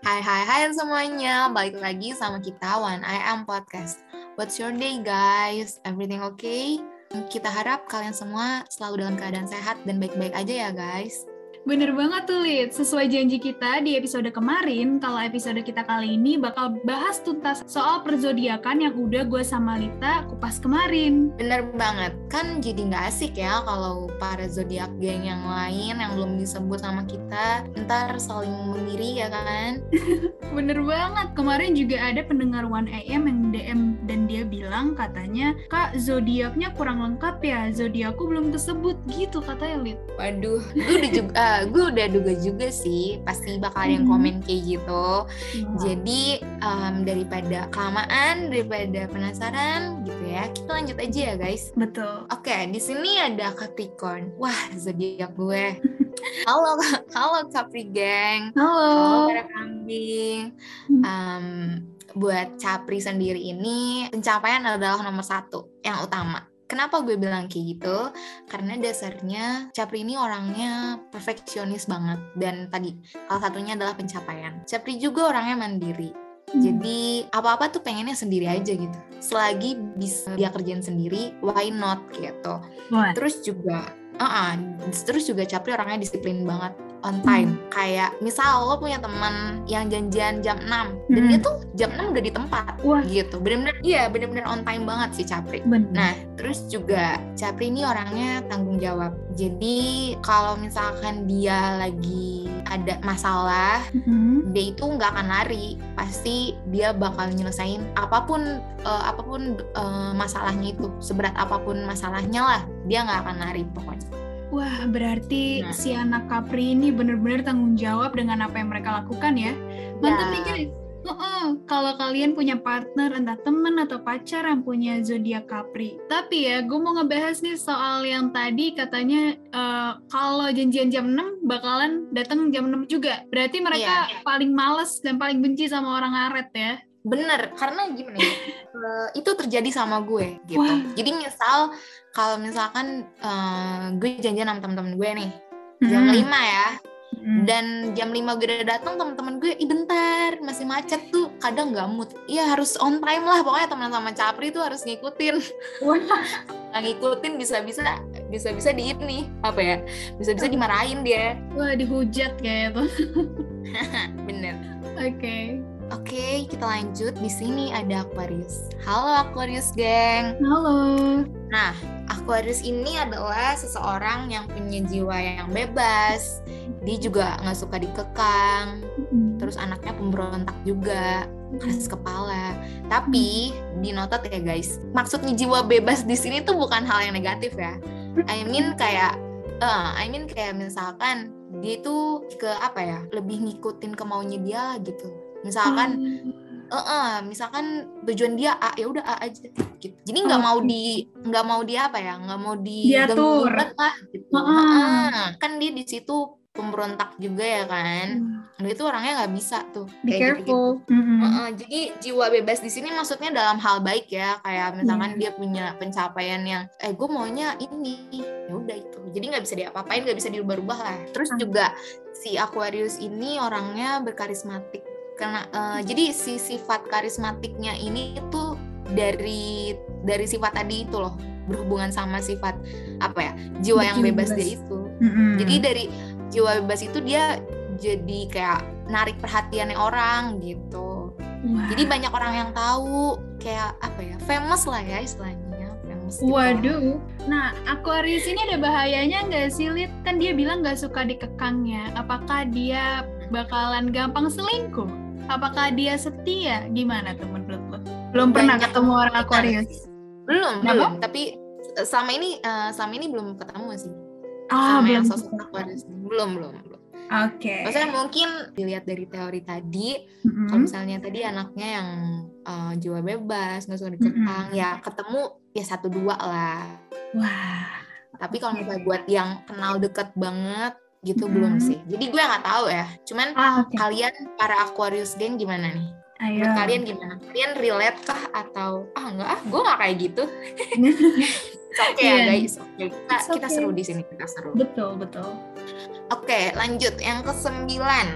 Hai hai hai semuanya, balik lagi sama kita One I Am Podcast. What's your day guys? Everything okay? Kita harap kalian semua selalu dalam keadaan sehat dan baik-baik aja ya guys. Bener banget tuh, Lid. Sesuai janji kita di episode kemarin, kalau episode kita kali ini bakal bahas tuntas soal perzodiakan yang udah gue sama Lita kupas kemarin. Bener banget. Kan jadi nggak asik ya kalau para zodiak geng yang lain yang belum disebut sama kita, ntar saling mengiri ya kan? Bener banget. Kemarin juga ada pendengar 1AM yang DM dan dia bilang katanya, Kak, zodiaknya kurang lengkap ya, zodiakku belum kesebut gitu katanya, Lid. Waduh, gue udah juga, gue udah duga juga sih, pasti bakal ada yang Hmm. komen kayak gitu. Wah. Jadi em, daripada kelamaan, daripada penasaran gitu ya, kita lanjut aja ya guys. Betul. Oke, di sini ada Capricorn. Wah, zodiak gue. halo, halo Capri Gang. Halo Halo. para kambing. Hmm. Em, buat Capri sendiri ini pencapaian adalah nomor satu yang utama. Kenapa gue bilang kayak gitu? Karena dasarnya Capri ini orangnya perfeksionis banget dan tadi salah satunya adalah pencapaian. Capri juga orangnya mandiri. Hmm. Jadi apa-apa tuh pengennya sendiri aja gitu. Selagi bisa dia kerjain sendiri, why not gitu. Wah. Terus juga, uh terus juga Capri orangnya disiplin banget on time. Kayak misal lo punya teman yang janjian jam 6 dan Hmm. dia tuh jam 6 udah di tempat Wah. gitu. Bener-bener iya bener-bener on time banget sih Capri. Bener. Nah, terus juga Capri ini orangnya tanggung jawab. Jadi kalau misalkan dia lagi ada masalah, Mhm. dia itu nggak akan lari. Pasti dia bakal nyelesain apa pun eh, apa pun eh, masalahnya itu, seberat apa pun masalahnya lah, dia nggak akan lari pokoknya. Wah, berarti Nah. si anak Capri ini bener-bener tanggung jawab dengan apa yang mereka lakukan ya. Mantap Ya. nih guys. Heeh, kalau kalian punya partner entah temen atau pacar yang punya zodiak Capri. Tapi ya, gue mau ngebahas nih soal yang tadi katanya eh, kalau janjian jam 6 bakalan datang jam 6 juga. Berarti mereka paling males dan paling benci sama orang ngaret ya. Bener, karena gimana ya, eh, itu terjadi sama gue gitu. Wah. Jadi misal kalau misalkan eh, gue janjian sama temen-temen gue nih jam Hmm. 5 ya, Hmm. dan jam 5 gue udah datang temen-temen gue, ih bentar, masih macet tuh, kadang nggak mood. Iya harus on time lah, pokoknya teman sama Capri tuh harus ngikutin. Nggak ngikutin bisa-bisa bisa-bisa di ini apa ya bisa-bisa dimarahin dia wah dihujat kayak itu. bener Oke. oke kita lanjut di sini ada Aquarius halo Aquarius geng Halo. Nah Aquarius ini adalah seseorang yang punya jiwa yang bebas. Dia juga nggak suka dikekang. Hmm. terus anaknya pemberontak juga keras kepala. Tapi dinotat ya guys maksudnya jiwa bebas di sini tuh bukan hal yang negatif ya. I mean kayak eh I mean kayak misalkan dia tuh ke apa ya lebih ngikutin kemauannya dia gitu. Misalkan Oh. Eh eh, misalkan tujuan dia A ya udah A aja gitu jadi nggak Oh, mau di nggak mau di apa ya nggak mau di Diatur. lah gitu Heeh. Heeh. kan dia di situ pemberontak juga ya kan Hmm. dia tuh orangnya nggak bisa tuh Be kayak careful. Mm-mm. Heeh, jadi jiwa bebas di sini maksudnya dalam hal baik ya, kayak misalkan Iya. dia punya pencapaian yang, eh gue maunya ini, ya udah itu. Jadi nggak bisa diapa-apain, nggak bisa dirubah-rubah lah. Terus Ah. juga si Aquarius ini orangnya berkarismatik, karena eh, jadi si sifat karismatiknya ini tuh dari dari sifat tadi itu loh berhubungan sama sifat apa ya jiwa yang bebas bebas. dia itu. Mm-mm. Jadi dari jiwa bebas itu dia jadi kayak narik perhatiannya orang gitu. Wah. Jadi banyak orang yang tahu kayak apa ya, famous lah ya istilahnya, famous. gitu. Waduh. Nah, Aquarius ini ada bahayanya nggak sih, Lid? Kan dia bilang nggak suka dikekangnya. Apakah dia bakalan gampang selingkuh? Apakah dia setia? Gimana tuh menurut lo? Belum pernah Banyak ketemu orang Aquarius. Belum, Kenapa? belum. Tapi eh, selama ini eh, selama ini belum ketemu sih. Ah, sama yang belum. sosok Aquarius. Belum, belum, belum. Oke. Maksudnya mungkin dilihat dari teori tadi, Mm-mm. kalau misalnya tadi anaknya yang eh, jiwa bebas, nggak suka dikekang, ya ketemu ya satu dua lah. Wah. Tapi kalau misalnya buat yang kenal deket banget gitu Mm-mm. belum sih. Jadi gue nggak tahu ya. Cuman Ah, oke. kalian para Aquarius geng gimana nih? Ayo. Menurut kalian gimana? Kalian relate kah atau ah enggak ah gue nggak kayak gitu. Oke Iya. ya guys, oke kita It's kita okay. seru di sini kita seru. betul, betul. Oke lanjut yang ke sembilan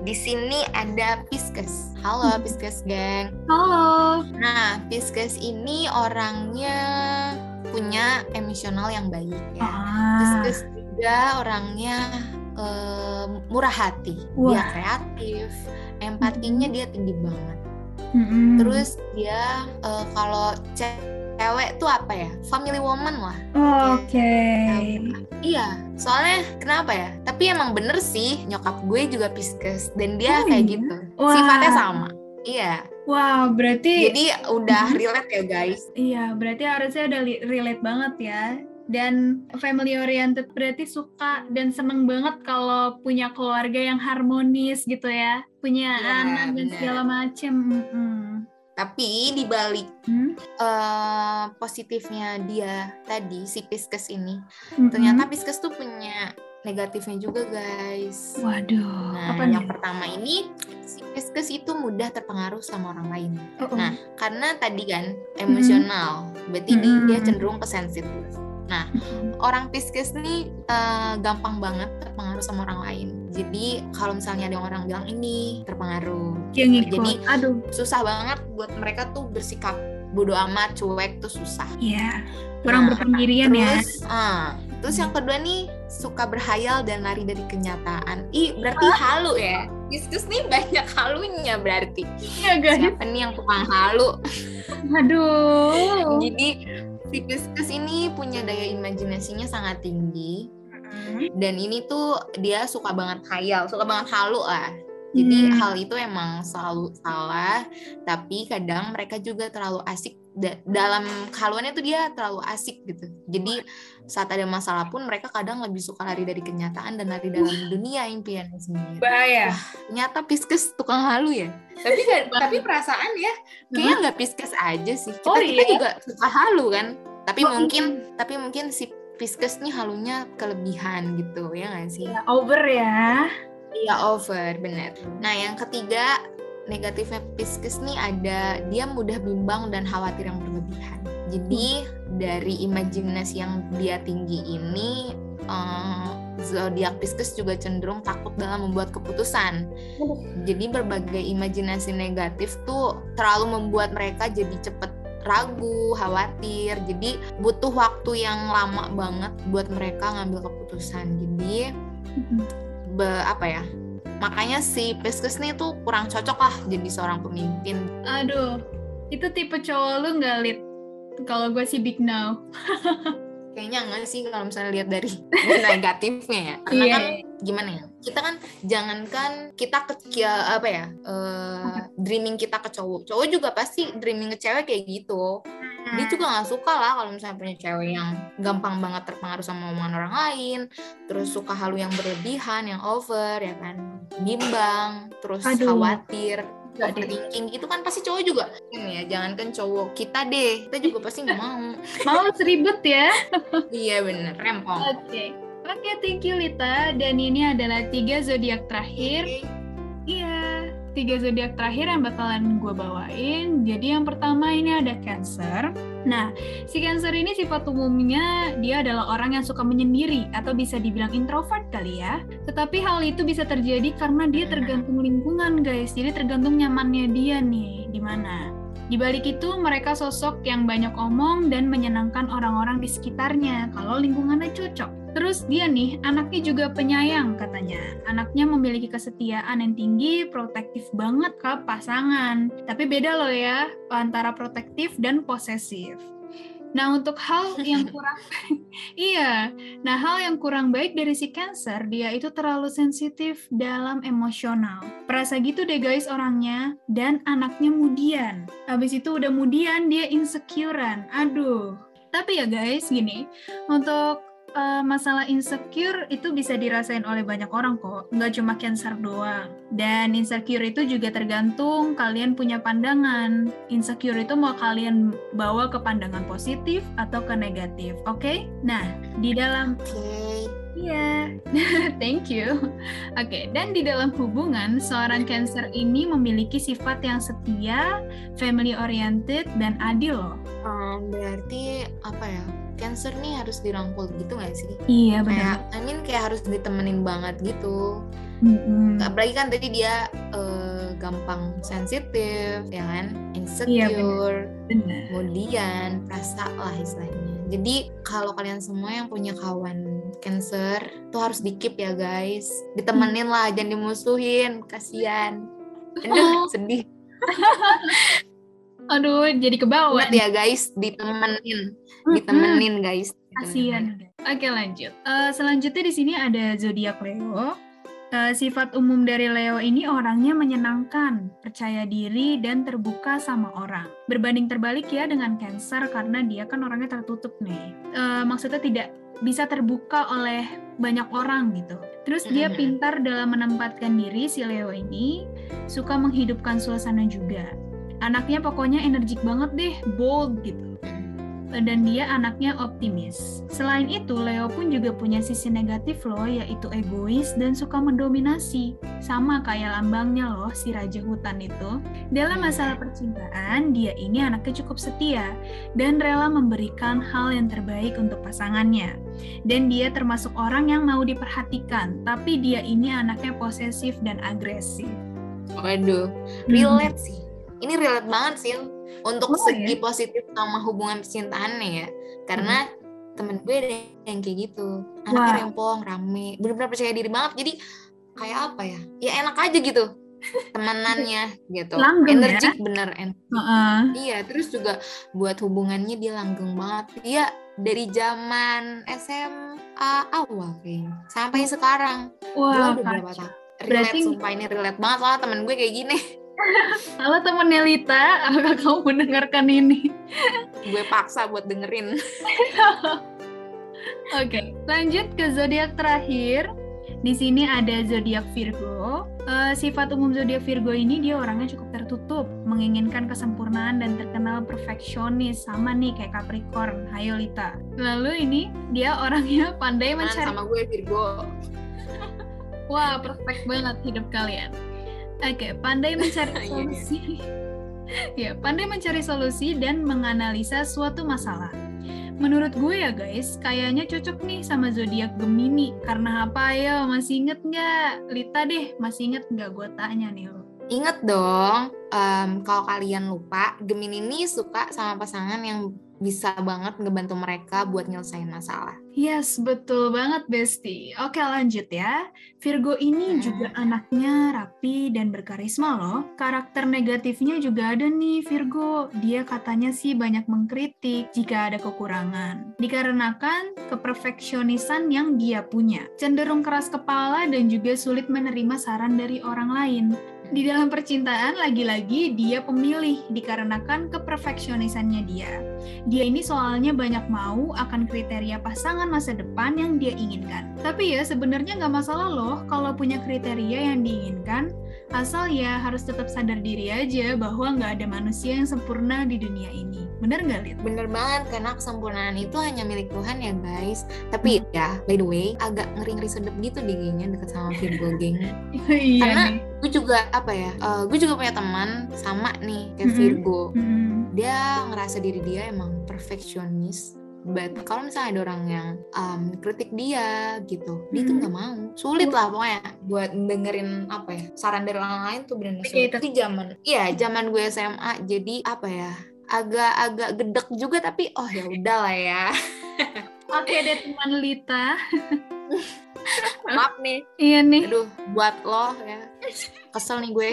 di sini ada Pisces. Halo Hmm. Pisces geng. Halo. Nah, Pisces ini orangnya punya emosional yang baik ya. Ah. Pisces juga orangnya eh, murah hati. Dia Wah. kreatif, empatinya dia tinggi banget. Mm-mm. Terus dia eh, kalau ce- cewek tuh apa ya? Family woman lah. Oke. Iya, soalnya kenapa ya? Tapi emang bener sih nyokap gue juga Pisces dan dia Oh, kayak iya? gitu. Wah. Sifatnya sama. Iya. Wah, berarti Jadi udah Mhm. relate ya guys. iya, berarti harusnya li- relate banget ya. Dan family oriented berarti suka dan seneng banget kalau punya keluarga yang harmonis gitu ya. Punya Iya, anak dan bener. segala macem. Mm-mm. Tapi di balik Hmm? eh, positifnya dia tadi si Pisces ini, Mm-mm. ternyata Pisces tuh punya negatifnya juga guys. Waduh, Nah, apa yang nih? pertama ini si Pisces itu mudah terpengaruh sama orang lain. Oh, oh. Nah, karena tadi kan emosional, berarti di- Mm-mm. dia cenderung ke sensitif. Nah, orang Pisces nih eh, gampang banget terpengaruh sama orang lain. Jadi kalau misalnya ada orang bilang ini terpengaruh, Yang ngikut. Jadi Aduh, susah banget buat mereka tuh bersikap bodoh amat, cuek tuh susah. iya. Kurang Nah, berpendirian ya. Terus, ah, terus yang kedua nih suka berhayal dan lari dari kenyataan. Ih, berarti halu ya. Pisces nih banyak halunya berarti. Iya guys. Siapa nih yang tukang halu? Aduh. Jadi si Pisces ini punya daya imajinasinya sangat tinggi dan ini tuh dia suka banget khayal, suka banget halu lah. Jadi Hmm. hal itu emang selalu salah, tapi kadang mereka juga terlalu asik da- dalam kehaluannya tuh dia terlalu asik gitu. Jadi saat ada masalah pun mereka kadang lebih suka lari dari kenyataan dan lari dalam dunia impiannya sendiri. Bahaya. Ternyata Pisces tukang halu ya. Tapi gak- tapi perasaan ya kayaknya nggak Pisces aja sih. Kita Oh, kita iya? juga suka halu kan. Tapi Oh, mungkin tapi mungkin si Pisces nih halunya kelebihan gitu ya nggak sih? Ya, over ya. Iya over, bener. Nah yang ketiga negatifnya Pisces nih ada dia mudah bimbang dan khawatir yang berlebihan. Jadi dari imajinasi yang dia tinggi ini eh, zodiak Pisces juga cenderung takut dalam membuat keputusan. Jadi berbagai imajinasi negatif tuh terlalu membuat mereka jadi cepet ragu, khawatir. Jadi butuh waktu yang lama banget buat mereka ngambil keputusan. Jadi be, apa ya makanya si Pisces nih tuh kurang cocok lah jadi seorang pemimpin Aduh, itu tipe cowok lu nggak lit? Kalau gue sih big no. kayaknya enggak sih kalau misalnya lihat dari negatifnya ya karena Iya. kan gimana ya kita kan jangankan kita ke ya, apa ya eh, dreaming kita ke cowok cowok juga pasti dreaming ke cewek kayak gitu dia juga nggak suka lah kalau misalnya punya cewek yang gampang banget terpengaruh sama omongan orang lain terus suka halu yang berlebihan yang over ya kan bimbang terus Aduh. khawatir overthinking itu kan pasti cowok juga kan ya jangankan cowok kita deh kita juga pasti nggak mau Mau seribet ya? iya bener rempong Oke. Oke, thank you Lita. Dan ini adalah tiga zodiak terakhir. Iya, tiga zodiak terakhir yang bakalan gue bawain. Jadi yang pertama ini ada Cancer. Nah, si Cancer ini sifat umumnya dia adalah orang yang suka menyendiri atau bisa dibilang introvert kali ya. Tetapi hal itu bisa terjadi karena dia tergantung lingkungan, guys. Jadi tergantung nyamannya dia nih di mana. Di balik itu, mereka sosok yang banyak omong dan menyenangkan orang-orang di sekitarnya kalau lingkungannya cocok. Terus dia nih, anaknya juga penyayang katanya. Anaknya memiliki kesetiaan yang tinggi, protektif banget ke pasangan. Tapi beda loh ya, antara protektif dan posesif. Nah, untuk hal yang kurang iya. Nah, hal yang kurang baik dari si Cancer, dia itu terlalu sensitif dalam emosional. Perasa gitu deh guys orangnya dan anaknya mudian. Habis itu udah mudian dia insecurean. Aduh. Tapi ya guys, gini, untuk eh, masalah insecure itu bisa dirasain oleh banyak orang kok, nggak cuma cancer doang. Dan insecure itu juga tergantung kalian punya pandangan. Insecure itu mau kalian bawa ke pandangan positif atau ke negatif, oke? Nah, di dalam oke Iya, thank you. Oke, dan di dalam hubungan, seorang Cancer ini memiliki sifat yang setia, family oriented, dan adil loh. Um, berarti apa ya? Cancer nih harus dirangkul gitu gak sih? Iya, Kayak, benar. I mean kayak harus ditemenin banget gitu. Mm-mm. Apalagi kan tadi dia eh, gampang sensitif, ya kan? Iya, Insecure. Benar. kemudian rasa lah istilahnya jadi kalau kalian semua yang punya kawan cancer tuh harus di keep ya guys ditemenin lah jangan dimusuhin kasihan aduh sedih Aduh, jadi kebawa. Ingat ya guys ditemenin ditemenin guys Kasian. Oke lanjut. Eh, selanjutnya di sini ada zodiak Leo. Eh, sifat umum dari Leo ini orangnya menyenangkan, percaya diri, dan terbuka sama orang. Berbanding terbalik ya dengan Cancer karena dia kan orangnya tertutup nih. Eh, maksudnya tidak bisa terbuka oleh banyak orang gitu. Terus dia Mhm. pintar dalam menempatkan diri si Leo ini, suka menghidupkan suasana juga. Anaknya pokoknya energik banget deh, bold gitu dan dia anaknya optimis. Selain itu, Leo pun juga punya sisi negatif loh, yaitu egois dan suka mendominasi. Sama kayak lambangnya loh, si Raja Hutan itu. Dalam masalah percintaan, dia ini anaknya cukup setia dan rela memberikan hal yang terbaik untuk pasangannya. Dan dia termasuk orang yang mau diperhatikan, tapi dia ini anaknya posesif dan agresif. waduh Hmm. relate sih ini relate banget sih untuk Oh, segi ya? positif sama hubungan percintaannya ya. Karena temen gue ada yang kayak gitu. Anaknya rempong rame benar-benar percaya diri banget. Jadi kayak apa ya? Ya enak aja gitu temenannya gitu. Langgeng ya? energik bener enak Heeh. iya terus juga buat hubungannya dia langgeng banget. Dia dari zaman SMA awal kayaknya sampai sekarang. Wah, Gua udah berapa tahun relate Berarti- sumpah ini relate banget soalnya temen gue kayak gini Halo temennya Lita, apakah kamu mendengarkan ini? gue paksa buat dengerin Oke, lanjut ke zodiak terakhir. Di sini ada zodiak Virgo. Eh, sifat umum zodiak Virgo ini dia orangnya cukup tertutup, menginginkan kesempurnaan dan terkenal perfeksionis sama nih kayak Capricorn. Hayo Lita. Lalu ini dia orangnya pandai mencari sama gue Virgo Wah, perfect banget hidup kalian. Oke, pandai mencari Iya, iya. solusi. ya, pandai mencari solusi dan menganalisa suatu masalah. Menurut gue ya guys, kayaknya cocok nih sama zodiak Gemini. Karena apa ya? Masih inget nggak? Lita deh, masih inget nggak? Gue tanya nih lo. Ingat dong, em, kalau kalian lupa, Gemini ini suka sama pasangan yang bisa banget ngebantu mereka buat nyelesain masalah. Yes, betul banget Besti. Oke lanjut ya. Virgo ini Hmm. juga anaknya rapi dan berkarisma loh. Karakter negatifnya juga ada nih Virgo. Dia katanya sih banyak mengkritik jika ada kekurangan. Dikarenakan keperfeksionisan yang dia punya. Cenderung keras kepala dan juga sulit menerima saran dari orang lain. Di dalam percintaan, lagi-lagi dia pemilih dikarenakan keperfeksionisannya dia. Dia ini soalnya banyak mau akan kriteria pasangan masa depan yang dia inginkan. Tapi ya sebenarnya nggak masalah loh kalau punya kriteria yang diinginkan, asal ya harus tetap sadar diri aja bahwa nggak ada manusia yang sempurna di dunia ini. Bener nggak, Lid? Bener banget, karena kesempurnaan itu hanya milik Tuhan ya guys. Tapi ya, by the way, agak ngeri-ngeri sedep gitu kayaknya deket sama Virgo geng. iya Karena nih. Gue juga, apa ya, eh, gue juga punya teman sama nih kayak Mhm. Virgo. Hmm. dia ngerasa diri dia emang perfeksionis but kalau misalnya ada orang yang um, kritik dia gitu dia tuh Hmm. nggak mau sulit lah pokoknya buat dengerin apa ya saran dari orang lain tuh benar-benar sulit itu- zaman iya zaman gue SMA jadi apa ya agak-agak gedek juga tapi oh ya udah lah ya Oke deh teman Lita. maaf nih Iya nih. aduh buat lo ya kesel nih gue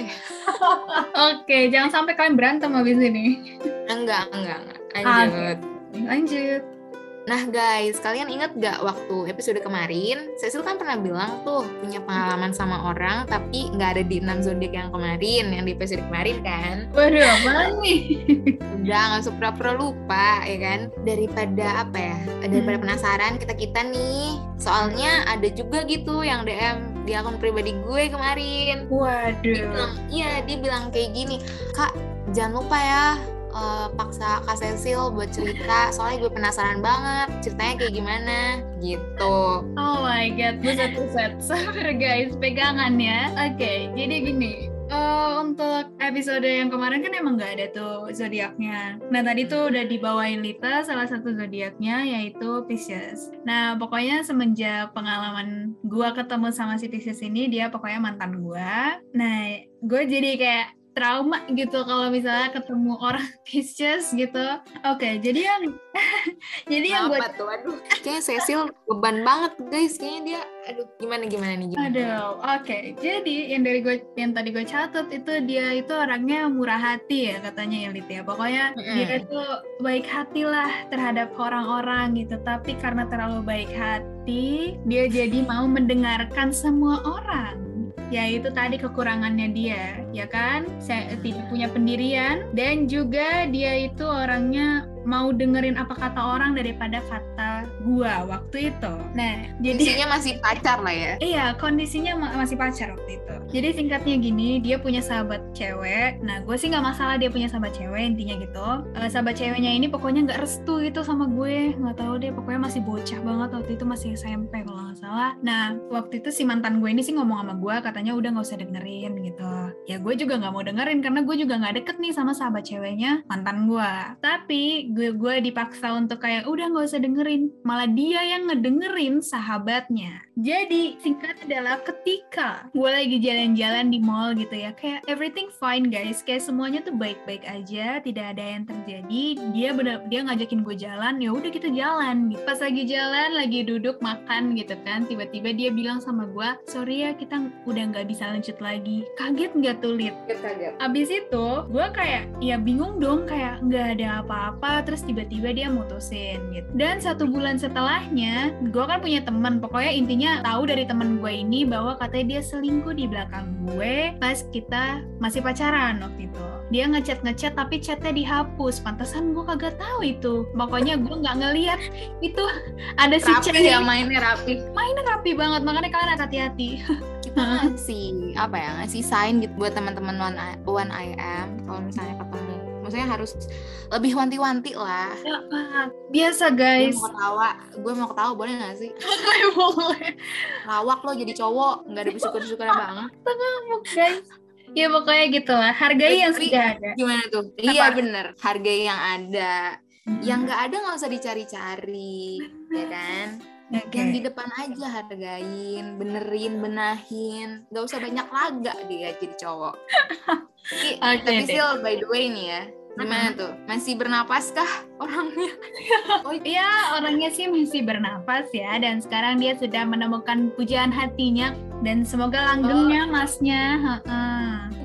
Oke, jangan sampai kalian berantem habis ini. enggak enggak enggak Ah, lanjut Lanjut. Nah guys, kalian inget gak waktu episode kemarin, Cecil kan pernah bilang tuh punya pengalaman sama orang tapi nggak ada di enam zodiak yang kemarin, yang di episode kemarin kan. Waduh, apa nih? Udah nggak usah pura-pura lupa ya kan. Daripada apa ya, daripada Hmm. penasaran kita kita nih. Soalnya ada juga gitu yang DM di akun pribadi gue kemarin. Dia Waduh. iya dia bilang kayak gini, kak jangan lupa ya uh, paksa Kak Cecil buat cerita soalnya gue penasaran banget ceritanya kayak gimana gitu. Oh my god, buset buset. Sabar guys, pegangan ya. Oke, okay, jadi gini. Uh, untuk episode yang kemarin kan emang nggak ada tuh zodiaknya. Nah tadi tuh udah dibawain Lita salah satu zodiaknya yaitu Pisces. Nah pokoknya semenjak pengalaman gua ketemu sama si Pisces ini dia pokoknya mantan gua. Nah gue jadi kayak trauma gitu kalau misalnya ketemu orang Pisces gitu. Oke, okay, jadi yang jadi yang gue tuh aduh kayaknya Cecil beban banget guys kayaknya dia aduh gimana gimana nih gimana? Aduh, oke. Okay. Jadi yang dari gue yang tadi gue catat itu dia itu orangnya murah hati ya katanya Elit ya. Pokoknya mm -hmm. dia itu baik hati lah terhadap orang-orang gitu. Tapi karena terlalu baik hati, dia jadi mau mendengarkan semua orang ya itu tadi kekurangannya dia ya kan saya tidak punya pendirian dan juga dia itu orangnya mau dengerin apa kata orang daripada kata gua waktu itu. Nah, jadi kondisinya masih pacar lah ya. Iya, kondisinya ma masih pacar waktu itu. Jadi singkatnya gini, dia punya sahabat cewek. Nah, gue sih nggak masalah dia punya sahabat cewek intinya gitu. Uh, sahabat ceweknya ini pokoknya nggak restu gitu sama gue. Nggak tahu deh, pokoknya masih bocah banget waktu itu masih SMP kalau salah. Nah, waktu itu si mantan gue ini sih ngomong sama gue, katanya udah nggak usah dengerin gitu. Ya gue juga nggak mau dengerin karena gue juga nggak deket nih sama sahabat ceweknya mantan gue. Tapi gue gue dipaksa untuk kayak udah nggak usah dengerin malah dia yang ngedengerin sahabatnya jadi singkat adalah ketika gue lagi jalan-jalan di mall gitu ya kayak everything fine guys kayak semuanya tuh baik-baik aja tidak ada yang terjadi dia benar dia ngajakin gue jalan ya udah kita jalan pas lagi jalan lagi duduk makan gitu kan tiba-tiba dia bilang sama gue sorry ya kita udah nggak bisa lanjut lagi. Kaget nggak tulit kaget abis itu gue kayak ya bingung dong kayak nggak ada apa-apa terus tiba-tiba dia mutusin gitu. Dan satu bulan setelahnya gue kan punya teman pokoknya intinya tahu dari teman gue ini bahwa katanya dia selingkuh di belakang gue pas kita masih pacaran waktu itu dia ngechat ngechat tapi chatnya dihapus. Pantasan gue kagak tahu itu. Pokoknya gue nggak ngeliat itu ada si chat. ya mainnya rapi. Mainnya rapi banget makanya kalian hati-hati. Kita ngasih apa ya ngasih sign gitu buat teman-teman one, one IM kalau misalnya ketemu. Maksudnya harus lebih wanti-wanti lah. Ya, biasa guys. gue mau ketawa. Gue mau ketawa boleh gak sih? Boleh. Lawak lo jadi cowok nggak ada bersyukur-syukur banget. Ngamuk guys ya pokoknya gitu lah hargai yang sudah ada gimana tuh Apa? iya bener hargai yang ada hmm. yang nggak ada nggak usah dicari-cari ya kan Okay. Yang di depan aja hargain, benerin, benahin, nggak usah banyak laga dia jadi cowok. okay, tapi still by the way nih ya, Gimana tuh? Masih bernapas kah orangnya? oh iya, orangnya sih masih bernapas ya. Dan sekarang dia sudah menemukan pujaan hatinya. Dan semoga langgengnya oh. masnya.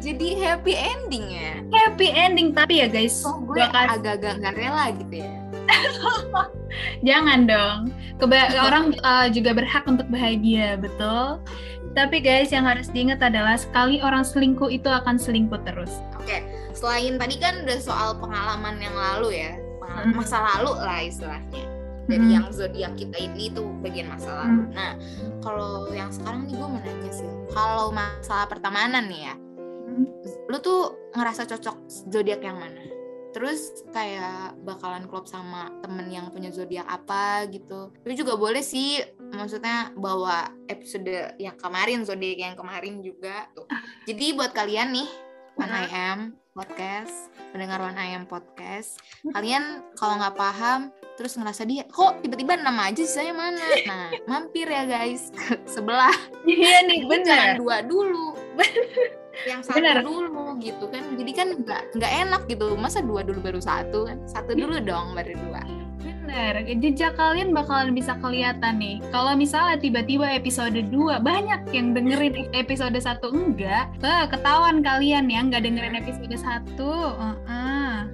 Jadi happy ending ya? Happy ending. Tapi ya guys. Oh, gue agak-agak gak rela gitu ya. Jangan dong. Keba orang uh, juga berhak untuk bahagia, betul? Tapi guys, yang harus diingat adalah sekali orang selingkuh itu akan selingkuh terus. Oke, selain tadi kan udah soal pengalaman yang lalu ya, pengalaman masa lalu lah istilahnya. Dari hmm. yang zodiak kita ini tuh bagian masa lalu. Hmm. Nah, kalau yang sekarang nih gue mau nanya sih, kalau masalah pertemanan nih ya, hmm. lu tuh ngerasa cocok zodiak yang mana? terus kayak bakalan klop sama temen yang punya zodiak apa gitu tapi juga boleh sih maksudnya bawa episode yang kemarin zodiak yang kemarin juga tuh jadi buat kalian nih One I Am podcast pendengar One I Am podcast kalian kalau nggak paham terus ngerasa dia kok tiba-tiba nama aja saya mana? Nah mampir ya guys. Sebelah. Iya nih bener jangan dua dulu. Yang satu Bener. dulu gitu kan. Jadi kan nggak nggak enak gitu. Masa dua dulu baru satu kan? Satu dulu dong baru dua. Bener, jejak kalian bakalan bisa kelihatan nih. Kalau misalnya tiba-tiba episode 2 banyak yang dengerin episode 1 enggak, eh, ketahuan kalian ya nggak dengerin episode 1. Uh -uh.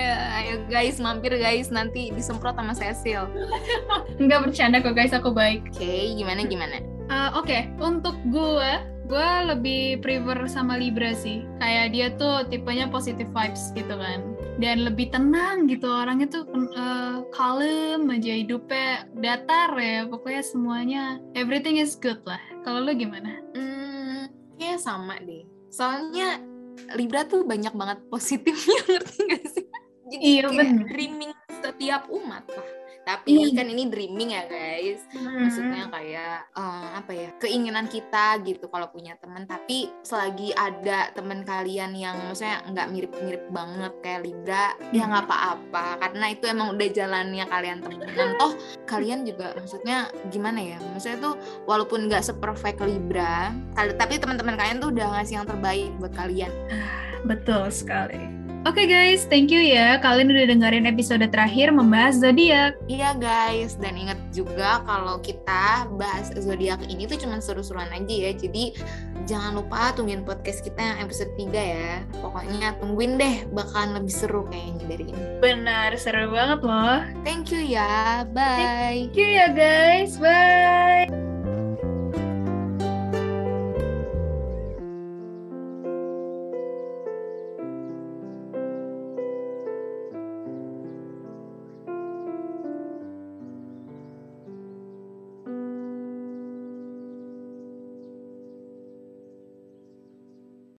Ya, ayo guys, mampir guys, nanti disemprot sama Cecil. Enggak bercanda kok guys, aku baik. Oke, okay, gimana gimana? Uh, Oke, okay. untuk gue gue lebih prefer sama Libra sih kayak dia tuh tipenya positive vibes gitu kan dan lebih tenang gitu orangnya tuh uh, kalem aja hidupnya datar ya pokoknya semuanya everything is good lah kalau lo gimana? Hmm, kayak sama deh soalnya Libra tuh banyak banget positifnya ngerti gak sih jadi Iya, kayak bener. dreaming setiap umat lah tapi Iya. kan ini dreaming ya guys Hmm. maksudnya kayak eh, apa ya keinginan kita gitu kalau punya teman tapi selagi ada teman kalian yang maksudnya nggak mirip-mirip banget kayak Libra ya Hmm. nggak apa-apa karena itu emang udah jalannya kalian temenan toh kalian juga maksudnya gimana ya maksudnya tuh walaupun nggak seperfect Libra tapi teman-teman kalian tuh udah ngasih yang terbaik buat kalian Betul sekali. Oke guys, thank you ya. Kalian udah dengerin episode terakhir membahas zodiak. Iya guys, dan ingat juga kalau kita bahas zodiak ini tuh cuma seru-seruan aja ya. Jadi jangan lupa tungguin podcast kita yang episode 3 ya. Pokoknya tungguin deh, bakalan lebih seru kayaknya dari ini. Benar, seru banget loh. Thank you ya, bye. Thank you ya guys. Bye.